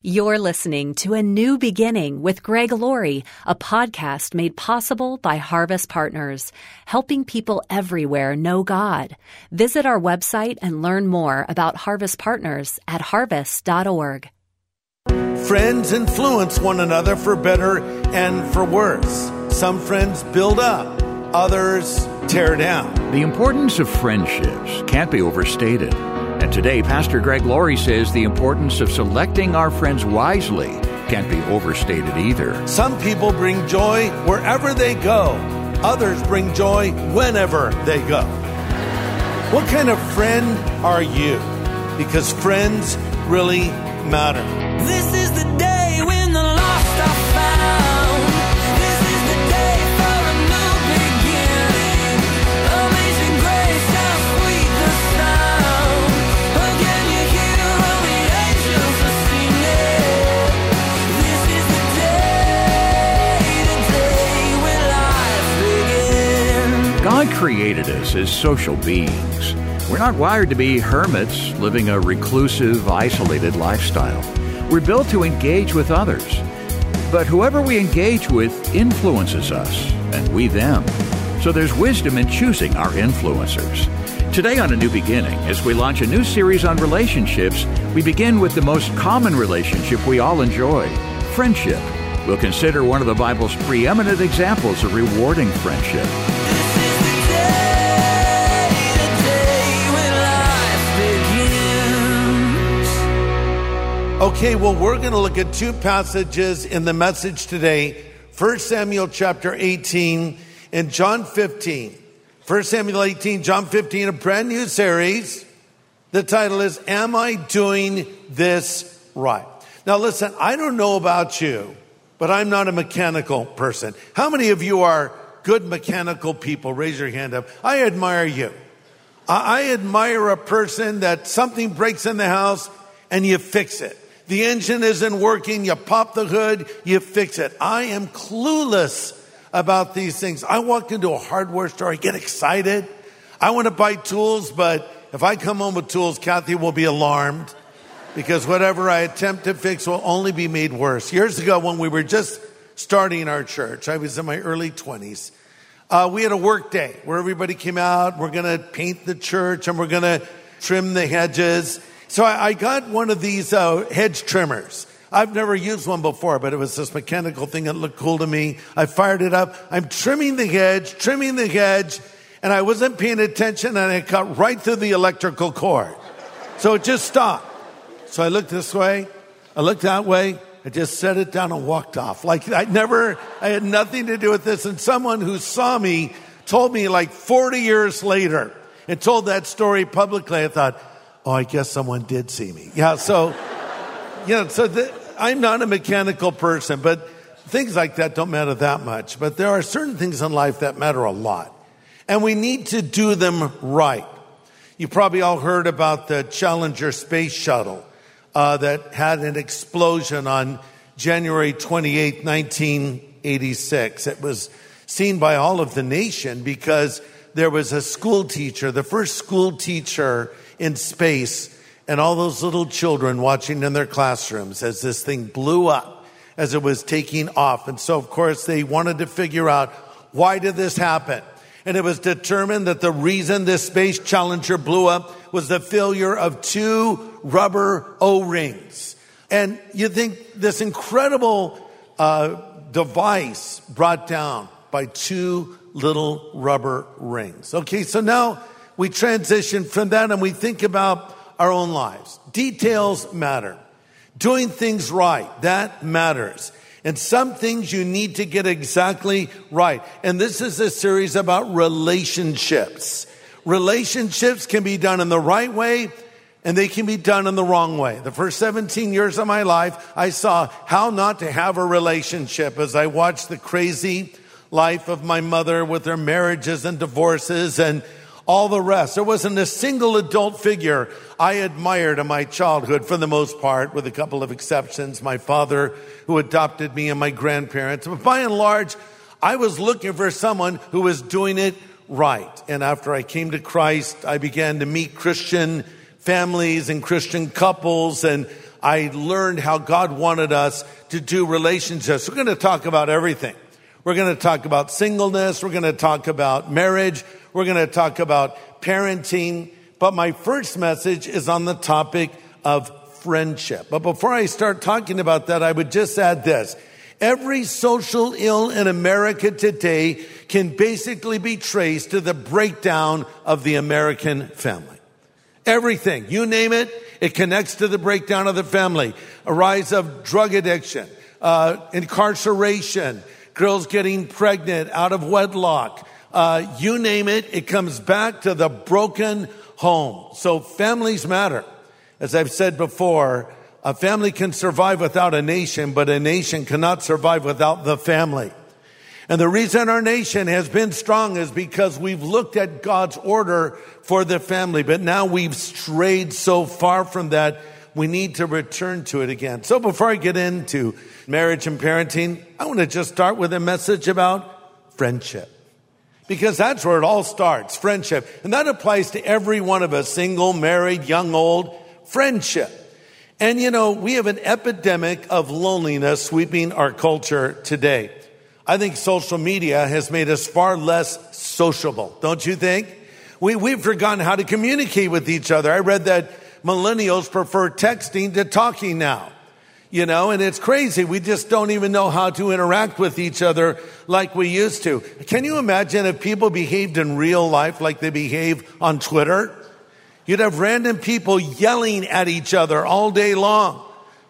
You're listening to A New Beginning with Greg Laurie, a podcast made possible by Harvest Partners, helping people everywhere know God. Visit our website and learn more about Harvest Partners at harvest.org. Friends influence one another for better and for worse. Some friends build up, others tear down. The importance of friendships can't be overstated. And today, Pastor Greg Laurie says the importance of selecting our friends wisely can't be overstated either. Some people bring joy wherever they go, others bring joy whenever they go. What kind of friend are you? Because friends really matter. Created us as social beings. We're not wired to be hermits living a reclusive, isolated lifestyle. We're built to engage with others. But whoever we engage with influences us, and we them. So there's wisdom in choosing our influencers. Today on A New Beginning, as we launch a new series on relationships, we begin with the most common relationship we all enjoy friendship. We'll consider one of the Bible's preeminent examples of rewarding friendship. Okay, well, we're going to look at two passages in the message today 1 Samuel chapter 18 and John 15. 1 Samuel 18, John 15, a brand new series. The title is Am I Doing This Right? Now, listen, I don't know about you, but I'm not a mechanical person. How many of you are good mechanical people? Raise your hand up. I admire you. I I admire a person that something breaks in the house and you fix it. The engine isn't working, you pop the hood, you fix it. I am clueless about these things. I walk into a hardware store, I get excited. I want to buy tools, but if I come home with tools, Kathy will be alarmed because whatever I attempt to fix will only be made worse. Years ago, when we were just starting our church, I was in my early 20s. Uh, we had a work day where everybody came out. We're going to paint the church and we're going to trim the hedges. So I, got one of these uh, hedge trimmers. I've never used one before, but it was this mechanical thing that looked cool to me. I fired it up. I'm trimming the hedge, trimming the hedge, and I wasn't paying attention and it cut right through the electrical cord. So it just stopped. So I looked this way, I looked that way, I just set it down and walked off. Like I never, I had nothing to do with this. And someone who saw me told me like 40 years later and told that story publicly. I thought, oh, I guess someone did see me. Yeah, so, yeah, so the, I'm not a mechanical person, but things like that don't matter that much. But there are certain things in life that matter a lot. And we need to do them right. You probably all heard about the Challenger space shuttle uh, that had an explosion on January 28, 1986. It was seen by all of the nation because there was a school teacher, the first school teacher in space, and all those little children watching in their classrooms as this thing blew up as it was taking off. And so, of course, they wanted to figure out why did this happen? And it was determined that the reason this space challenger blew up was the failure of two rubber O-rings. And you think this incredible uh, device brought down by two little rubber rings. Okay, so now we transition from that and we think about our own lives. Details matter. Doing things right, that matters. And some things you need to get exactly right. And this is a series about relationships. Relationships can be done in the right way and they can be done in the wrong way. The first 17 years of my life, I saw how not to have a relationship as I watched the crazy life of my mother with her marriages and divorces and all the rest. There wasn't a single adult figure I admired in my childhood for the most part, with a couple of exceptions. My father who adopted me and my grandparents. But by and large, I was looking for someone who was doing it right. And after I came to Christ, I began to meet Christian families and Christian couples and I learned how God wanted us to do relationships. We're going to talk about everything. We're going to talk about singleness. We're going to talk about marriage. We're going to talk about parenting. But my first message is on the topic of friendship. But before I start talking about that, I would just add this. Every social ill in America today can basically be traced to the breakdown of the American family. Everything, you name it, it connects to the breakdown of the family. A rise of drug addiction, uh, incarceration, girls getting pregnant out of wedlock. Uh, you name it, it comes back to the broken home. So families matter. As I've said before, a family can survive without a nation, but a nation cannot survive without the family. And the reason our nation has been strong is because we've looked at God's order for the family, but now we've strayed so far from that, we need to return to it again. So before I get into marriage and parenting, I want to just start with a message about friendship. Because that's where it all starts, friendship. And that applies to every one of us, single, married, young, old, friendship. And you know, we have an epidemic of loneliness sweeping our culture today. I think social media has made us far less sociable, don't you think? We, we've forgotten how to communicate with each other. I read that millennials prefer texting to talking now. You know, and it's crazy. We just don't even know how to interact with each other like we used to. Can you imagine if people behaved in real life like they behave on Twitter? You'd have random people yelling at each other all day long,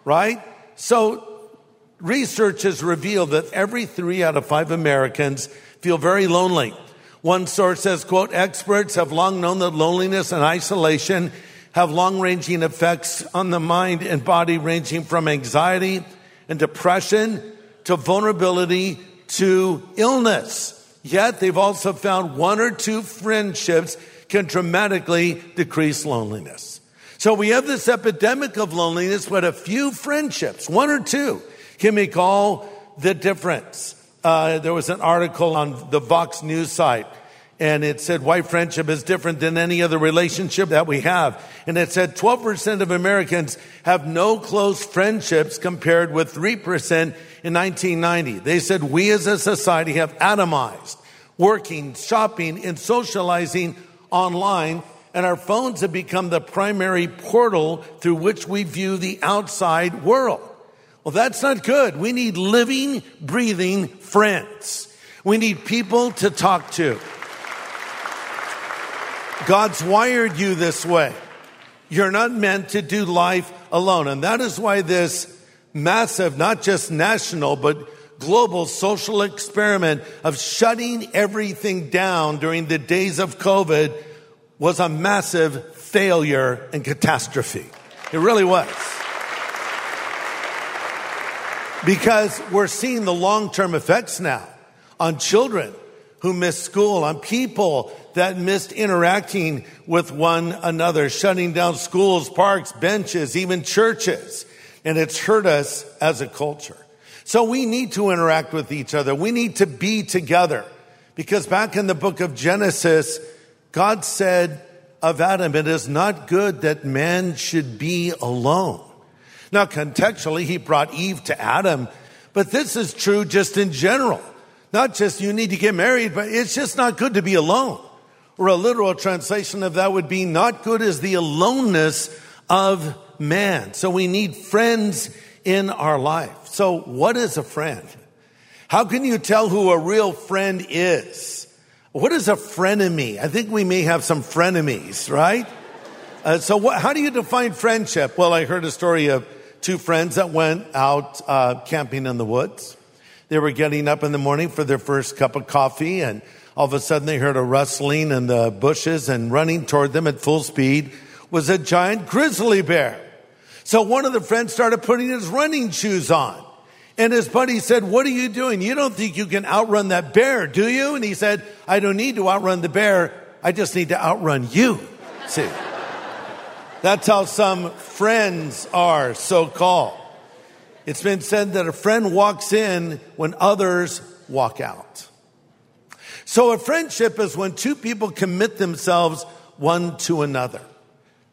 right? So research has revealed that every three out of five Americans feel very lonely. One source says, quote, experts have long known that loneliness and isolation have long ranging effects on the mind and body, ranging from anxiety and depression to vulnerability to illness. Yet they've also found one or two friendships can dramatically decrease loneliness. So we have this epidemic of loneliness, but a few friendships, one or two, can make all the difference. Uh, there was an article on the Vox News site and it said white friendship is different than any other relationship that we have. And it said 12% of Americans have no close friendships compared with 3% in 1990. They said we as a society have atomized working, shopping, and socializing online and our phones have become the primary portal through which we view the outside world. Well, that's not good. We need living, breathing friends. We need people to talk to. God's wired you this way. You're not meant to do life alone. And that is why this massive, not just national, but global social experiment of shutting everything down during the days of COVID was a massive failure and catastrophe. It really was. Because we're seeing the long term effects now on children who missed school, on people that missed interacting with one another, shutting down schools, parks, benches, even churches. And it's hurt us as a culture. So we need to interact with each other. We need to be together. Because back in the book of Genesis, God said of Adam, it is not good that man should be alone. Now, contextually, he brought Eve to Adam, but this is true just in general. Not just you need to get married, but it's just not good to be alone. Or a literal translation of that would be not good is the aloneness of man. So we need friends in our life. So what is a friend? How can you tell who a real friend is? What is a frenemy? I think we may have some frenemies, right? Uh, so what, how do you define friendship? Well, I heard a story of two friends that went out uh, camping in the woods. They were getting up in the morning for their first cup of coffee and all of a sudden they heard a rustling in the bushes and running toward them at full speed was a giant grizzly bear. So one of the friends started putting his running shoes on. And his buddy said, what are you doing? You don't think you can outrun that bear, do you? And he said, I don't need to outrun the bear. I just need to outrun you. See, that's how some friends are so called. It's been said that a friend walks in when others walk out. So a friendship is when two people commit themselves one to another.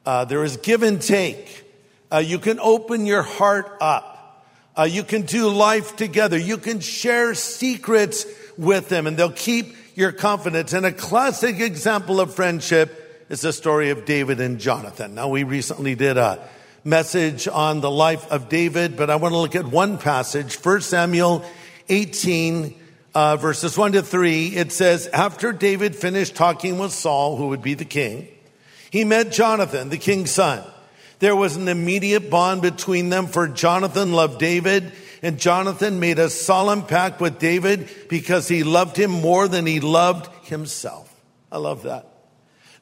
Uh, there is give and take. Uh, you can open your heart up. Uh, you can do life together. You can share secrets with them and they'll keep your confidence. And a classic example of friendship is the story of David and Jonathan. Now, we recently did a message on the life of David, but I want to look at one passage, 1 Samuel 18, uh, verses 1 to 3. It says, After David finished talking with Saul, who would be the king, he met Jonathan, the king's son. There was an immediate bond between them, for Jonathan loved David, and Jonathan made a solemn pact with David because he loved him more than he loved himself. I love that.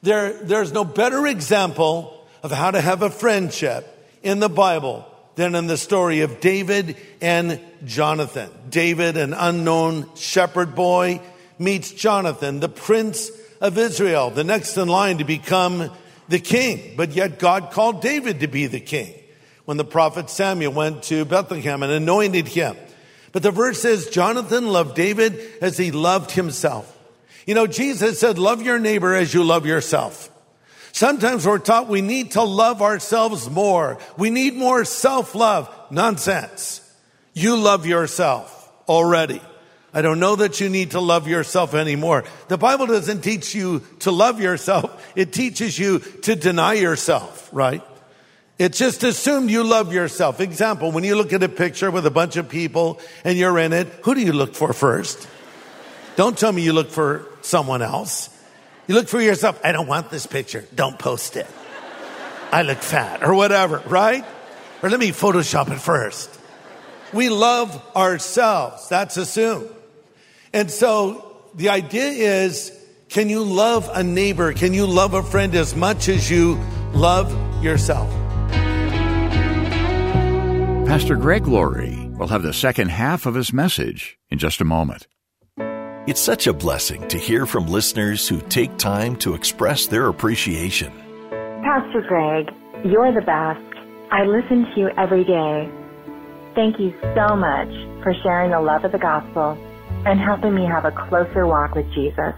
There, there's no better example of how to have a friendship in the Bible than in the story of David and Jonathan. David, an unknown shepherd boy, meets Jonathan, the prince of Israel, the next in line to become the king. But yet God called David to be the king when the prophet Samuel went to Bethlehem and anointed him. But the verse says, Jonathan loved David as he loved himself. You know, Jesus said, love your neighbor as you love yourself. Sometimes we're taught we need to love ourselves more. We need more self-love. Nonsense. You love yourself already. I don't know that you need to love yourself anymore. The Bible doesn't teach you to love yourself. It teaches you to deny yourself, right? It's just assumed you love yourself. Example, when you look at a picture with a bunch of people and you're in it, who do you look for first? Don't tell me you look for someone else. You look for yourself. I don't want this picture. Don't post it. I look fat or whatever, right? Or let me Photoshop it first. We love ourselves. That's assumed. And so the idea is, can you love a neighbor? Can you love a friend as much as you love yourself? Pastor Greg Laurie will have the second half of his message in just a moment. It's such a blessing to hear from listeners who take time to express their appreciation. Pastor Greg, you're the best. I listen to you every day. Thank you so much for sharing the love of the gospel and helping me have a closer walk with Jesus.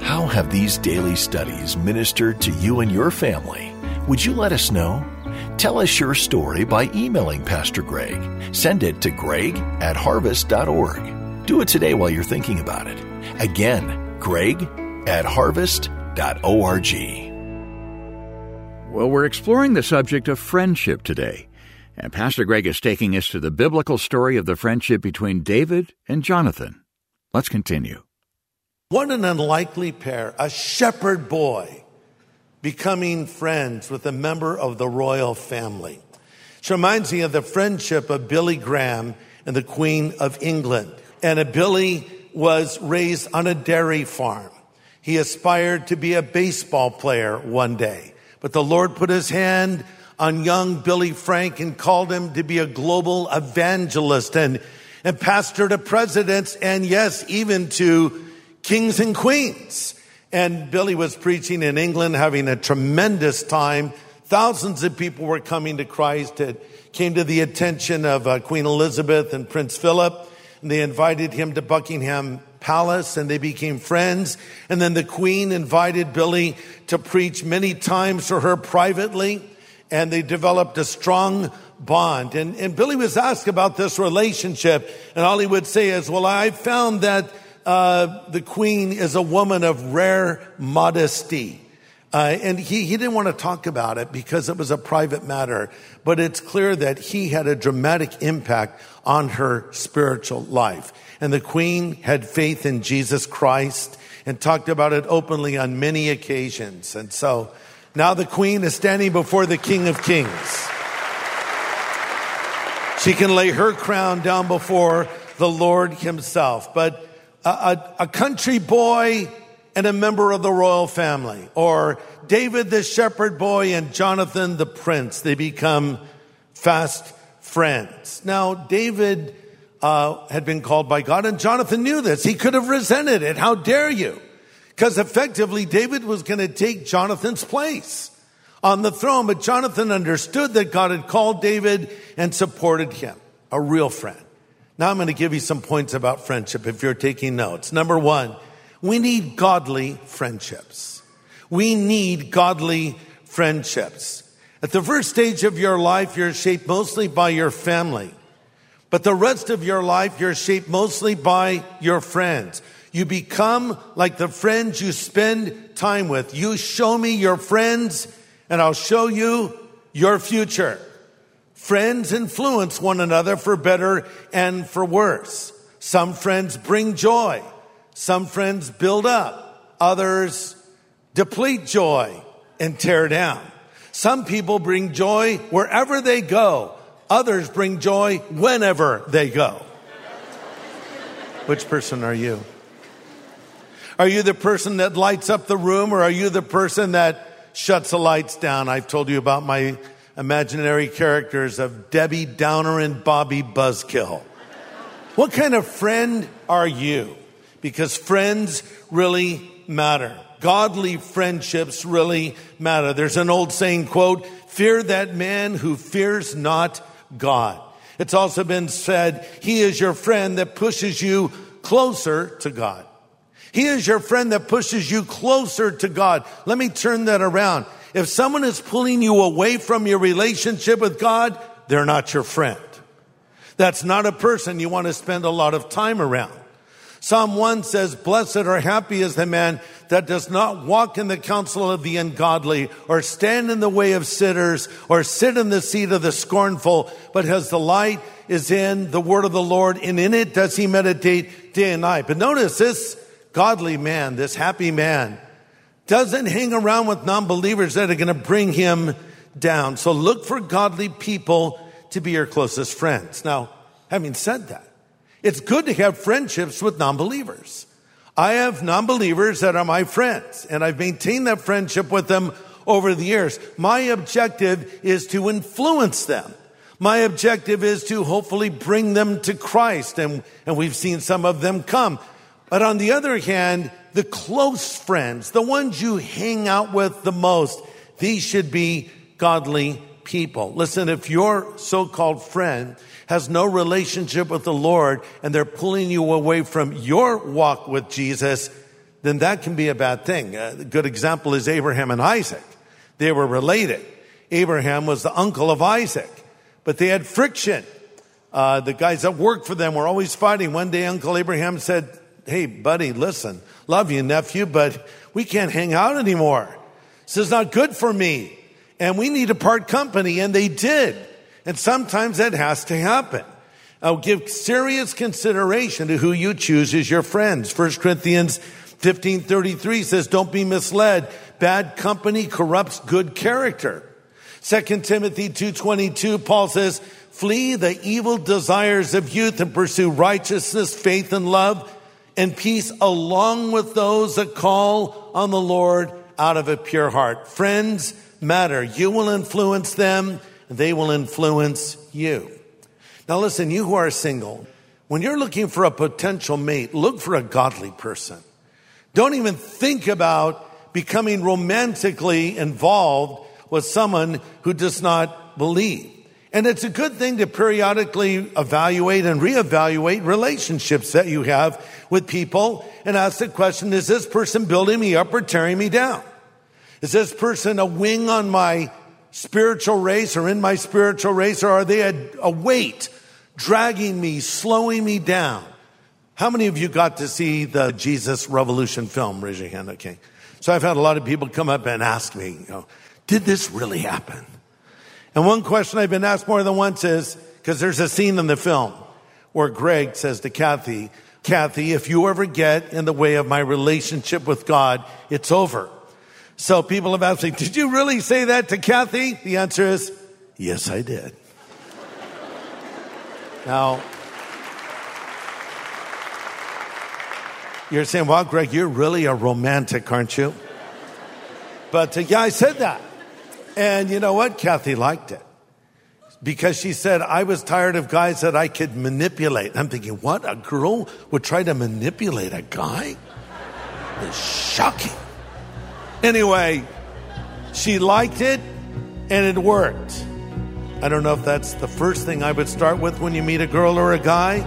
How have these daily studies ministered to you and your family? Would you let us know? Tell us your story by emailing Pastor Greg. Send it to greg at harvest.org. Do it today while you're thinking about it. Again, greg at harvest.org. Well, we're exploring the subject of friendship today. And Pastor Greg is taking us to the biblical story of the friendship between David and Jonathan. Let's continue. What an unlikely pair. A shepherd boy becoming friends with a member of the royal family. It reminds me of the friendship of Billy Graham and the Queen of England. And Billy was raised on a dairy farm. He aspired to be a baseball player one day, but the Lord put his hand on young Billy Frank and called him to be a global evangelist and, and pastor to presidents and yes, even to kings and queens. And Billy was preaching in England, having a tremendous time. Thousands of people were coming to Christ. It came to the attention of uh, Queen Elizabeth and Prince Philip. And they invited him to Buckingham Palace and they became friends. And then the Queen invited Billy to preach many times for her privately. And they developed a strong bond. And, and Billy was asked about this relationship. And all he would say is, well, I found that uh, the queen is a woman of rare modesty. Uh, and he, he didn't want to talk about it because it was a private matter, but it's clear that he had a dramatic impact on her spiritual life. And the queen had faith in Jesus Christ and talked about it openly on many occasions. And so now the queen is standing before the king of kings. She can lay her crown down before the Lord himself. But a, a, a country boy and a member of the royal family, or David the shepherd boy and Jonathan the prince. They become fast friends. Now, David uh, had been called by God, and Jonathan knew this. He could have resented it. How dare you? Because effectively, David was going to take Jonathan's place on the throne. But Jonathan understood that God had called David and supported him. A real friend. Now I'm going to give you some points about friendship if you're taking notes. Number one, we need godly friendships. We need godly friendships. At the first stage of your life, you're shaped mostly by your family. But the rest of your life, you're shaped mostly by your friends. You become like the friends you spend time with. You show me your friends and I'll show you your future. Friends influence one another for better and for worse. Some friends bring joy. Some friends build up. Others deplete joy and tear down. Some people bring joy wherever they go. Others bring joy whenever they go. Which person are you? Are you the person that lights up the room or are you the person that shuts the lights down? I've told you about my imaginary characters of Debbie Downer and Bobby Buzzkill. What kind of friend are you? Because friends really matter. Godly friendships really matter. There's an old saying, quote, fear that man who fears not God. It's also been said, he is your friend that pushes you closer to God. He is your friend that pushes you closer to God. Let me turn that around. If someone is pulling you away from your relationship with God, they're not your friend. That's not a person you want to spend a lot of time around. Psalm 1 says, Blessed or happy is the man that does not walk in the counsel of the ungodly, or stand in the way of sinners, or sit in the seat of the scornful, but has the light is in the word of the Lord, and in it does he meditate day and night. But notice this godly man, this happy man, doesn't hang around with non-believers that are going to bring him down. So look for godly people to be your closest friends. Now, having said that, it's good to have friendships with non-believers. I have non-believers that are my friends and I've maintained that friendship with them over the years. My objective is to influence them. My objective is to hopefully bring them to Christ and, and we've seen some of them come. But on the other hand, the close friends, the ones you hang out with the most, these should be godly people. Listen, if your so-called friend has no relationship with the Lord and they're pulling you away from your walk with Jesus, then that can be a bad thing. A good example is Abraham and Isaac. They were related. Abraham was the uncle of Isaac, but they had friction. Uh, the guys that worked for them were always fighting. One day, Uncle Abraham said, Hey, buddy, listen, love you, nephew, but we can't hang out anymore. This is not good for me. And we need to part company. And they did. And sometimes that has to happen. Now give serious consideration to who you choose as your friends. 1 Corinthians 15:33 says, "Don't be misled. Bad company corrupts good character." 2 Timothy 2:22 Paul says, "Flee the evil desires of youth and pursue righteousness, faith and love and peace along with those that call on the Lord out of a pure heart." Friends matter. You will influence them, they will influence you. Now listen, you who are single, when you're looking for a potential mate, look for a godly person. Don't even think about becoming romantically involved with someone who does not believe. And it's a good thing to periodically evaluate and reevaluate relationships that you have with people and ask the question, is this person building me up or tearing me down? Is this person a wing on my spiritual race or in my spiritual race or are they a, a weight dragging me, slowing me down? How many of you got to see the Jesus Revolution film? Raise your hand. Okay. So I've had a lot of people come up and ask me, you know, did this really happen? And one question I've been asked more than once is, because there's a scene in the film where Greg says to Kathy, Kathy, if you ever get in the way of my relationship with God, it's over. So people have asked me, did you really say that to Kathy? The answer is, yes, I did. now, You're saying, well, Greg, you're really a romantic, aren't you? But uh, yeah, I said that. And you know what? Kathy liked it. Because she said, I was tired of guys that I could manipulate. I'm thinking, what? A girl would try to manipulate a guy? It's shocking. Anyway, she liked it and it worked. I don't know if that's the first thing I would start with when you meet a girl or a guy,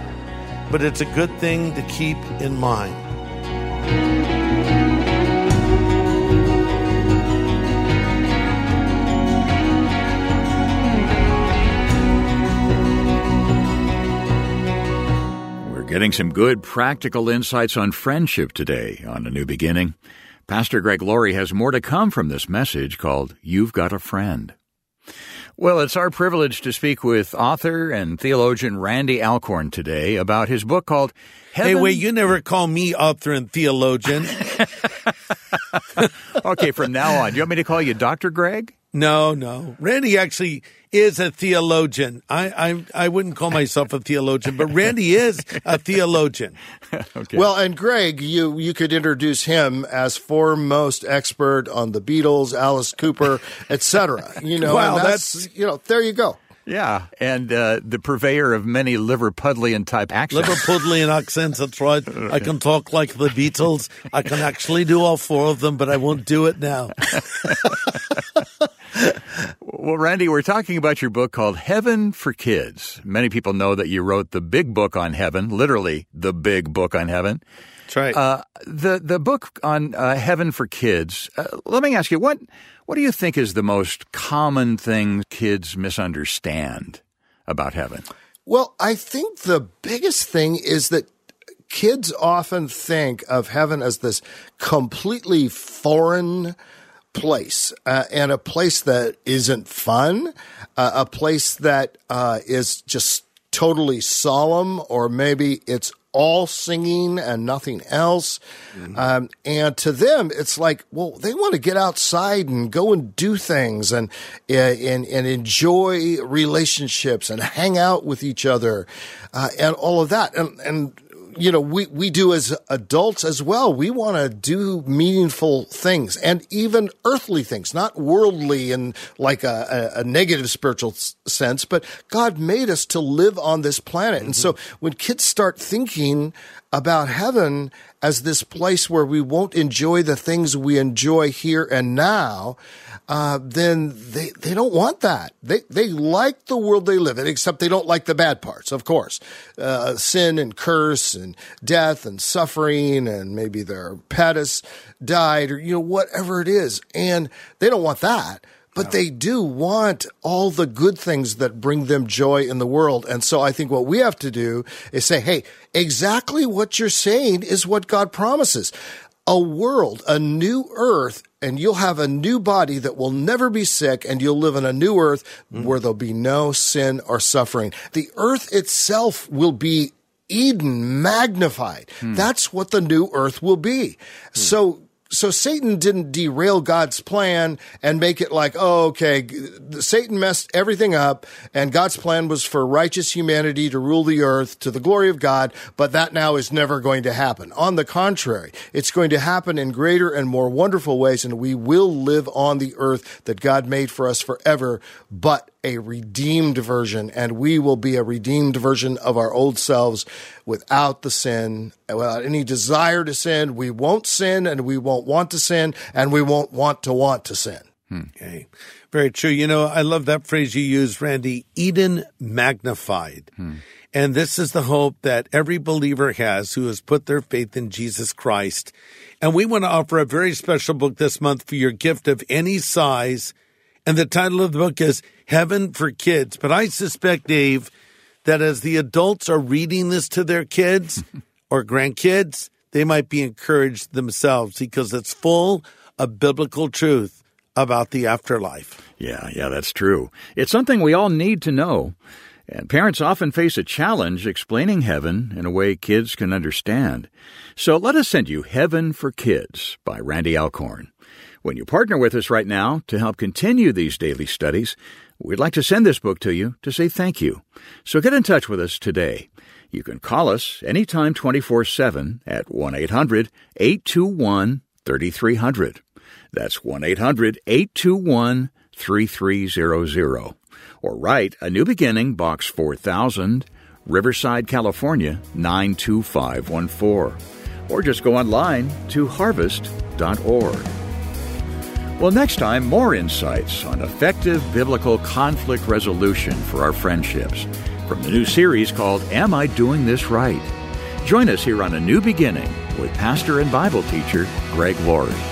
but it's a good thing to keep in mind. We're Getting some good practical insights on friendship today on A New Beginning. Pastor Greg Laurie has more to come from this message called You've Got a Friend. Well, it's our privilege to speak with author and theologian Randy Alcorn today about his book called Heaven. Hey, wait, you never call me author and theologian. okay, from now on, do you want me to call you Dr. Greg? No, no. Randy actually is a theologian. I, I I wouldn't call myself a theologian, but Randy is a theologian. Okay. Well, and Greg, you you could introduce him as foremost expert on the Beatles, Alice Cooper, etc. You know, Wow, and that's, that's- you know, there you go. Yeah, and uh, the purveyor of many Liverpudlian type accents. Liverpudlian accents, that's right. I can talk like the Beatles. I can actually do all four of them, but I won't do it now. Well, Randy, we're talking about your book called Heaven for Kids. Many people know that you wrote the big book on heaven, literally the big book on heaven. That's right. Uh, the the book on uh, Heaven for Kids. Uh, let me ask you what what do you think is the most common thing kids misunderstand about heaven? Well, I think the biggest thing is that kids often think of heaven as this completely foreign place uh, and a place that isn't fun, uh, a place that uh, is just totally solemn, or maybe it's all singing and nothing else. Um, and to them, it's like, well, they want to get outside and go and do things and, uh, and, and enjoy relationships and hang out with each other, uh, and all of that. And, and, you know, we, we do as adults as well. We want to do meaningful things and even earthly things, not worldly in like a, a, a negative spiritual sense, but God made us to live on this planet. And so mm-hmm. when kids start thinking about heaven as this place where we won't enjoy the things we enjoy here and now, uh, then they, they don't want that. They, they like the world they live in, except they don't like the bad parts, of course. Uh, sin and curse and death and suffering and maybe their pet has died or, you know, whatever it is. And they don't want that. But they do want all the good things that bring them joy in the world. And so I think what we have to do is say, hey, exactly what you're saying is what God promises. A world, a new earth, and you'll have a new body that will never be sick, and you'll live in a new earth mm-hmm. where there'll be no sin or suffering. The earth itself will be Eden magnified. Hmm. That's what the new earth will be. Hmm. So so Satan didn't derail God's plan and make it like, oh, okay, Satan messed everything up, and God's plan was for righteous humanity to rule the earth to the glory of God, but that now is never going to happen. On the contrary, it's going to happen in greater and more wonderful ways, and we will live on the earth that God made for us forever, but a redeemed version, and we will be a redeemed version of our old selves without the sin, without any desire to sin. We won't sin, and we won't want to sin, and we won't want to want to sin. Hmm. Okay. Very true. You know, I love that phrase you used, Randy Eden magnified. Hmm. And this is the hope that every believer has who has put their faith in Jesus Christ. And we want to offer a very special book this month for your gift of any size. And the title of the book is Heaven for Kids. But I suspect, Dave, that as the adults are reading this to their kids or grandkids, they might be encouraged themselves because it's full of biblical truth about the afterlife. Yeah, yeah, that's true. It's something we all need to know. And parents often face a challenge explaining heaven in a way kids can understand. So let us send you Heaven for Kids by Randy Alcorn. When you partner with us right now to help continue these daily studies, we'd like to send this book to you to say thank you. So get in touch with us today. You can call us anytime 24 7 at 1 800 821 3300. That's 1 800 821 3300. Or write A New Beginning, Box 4000, Riverside, California 92514. Or just go online to harvest.org. Well, next time, more insights on effective biblical conflict resolution for our friendships from the new series called Am I Doing This Right? Join us here on A New Beginning with pastor and Bible teacher Greg Laurie.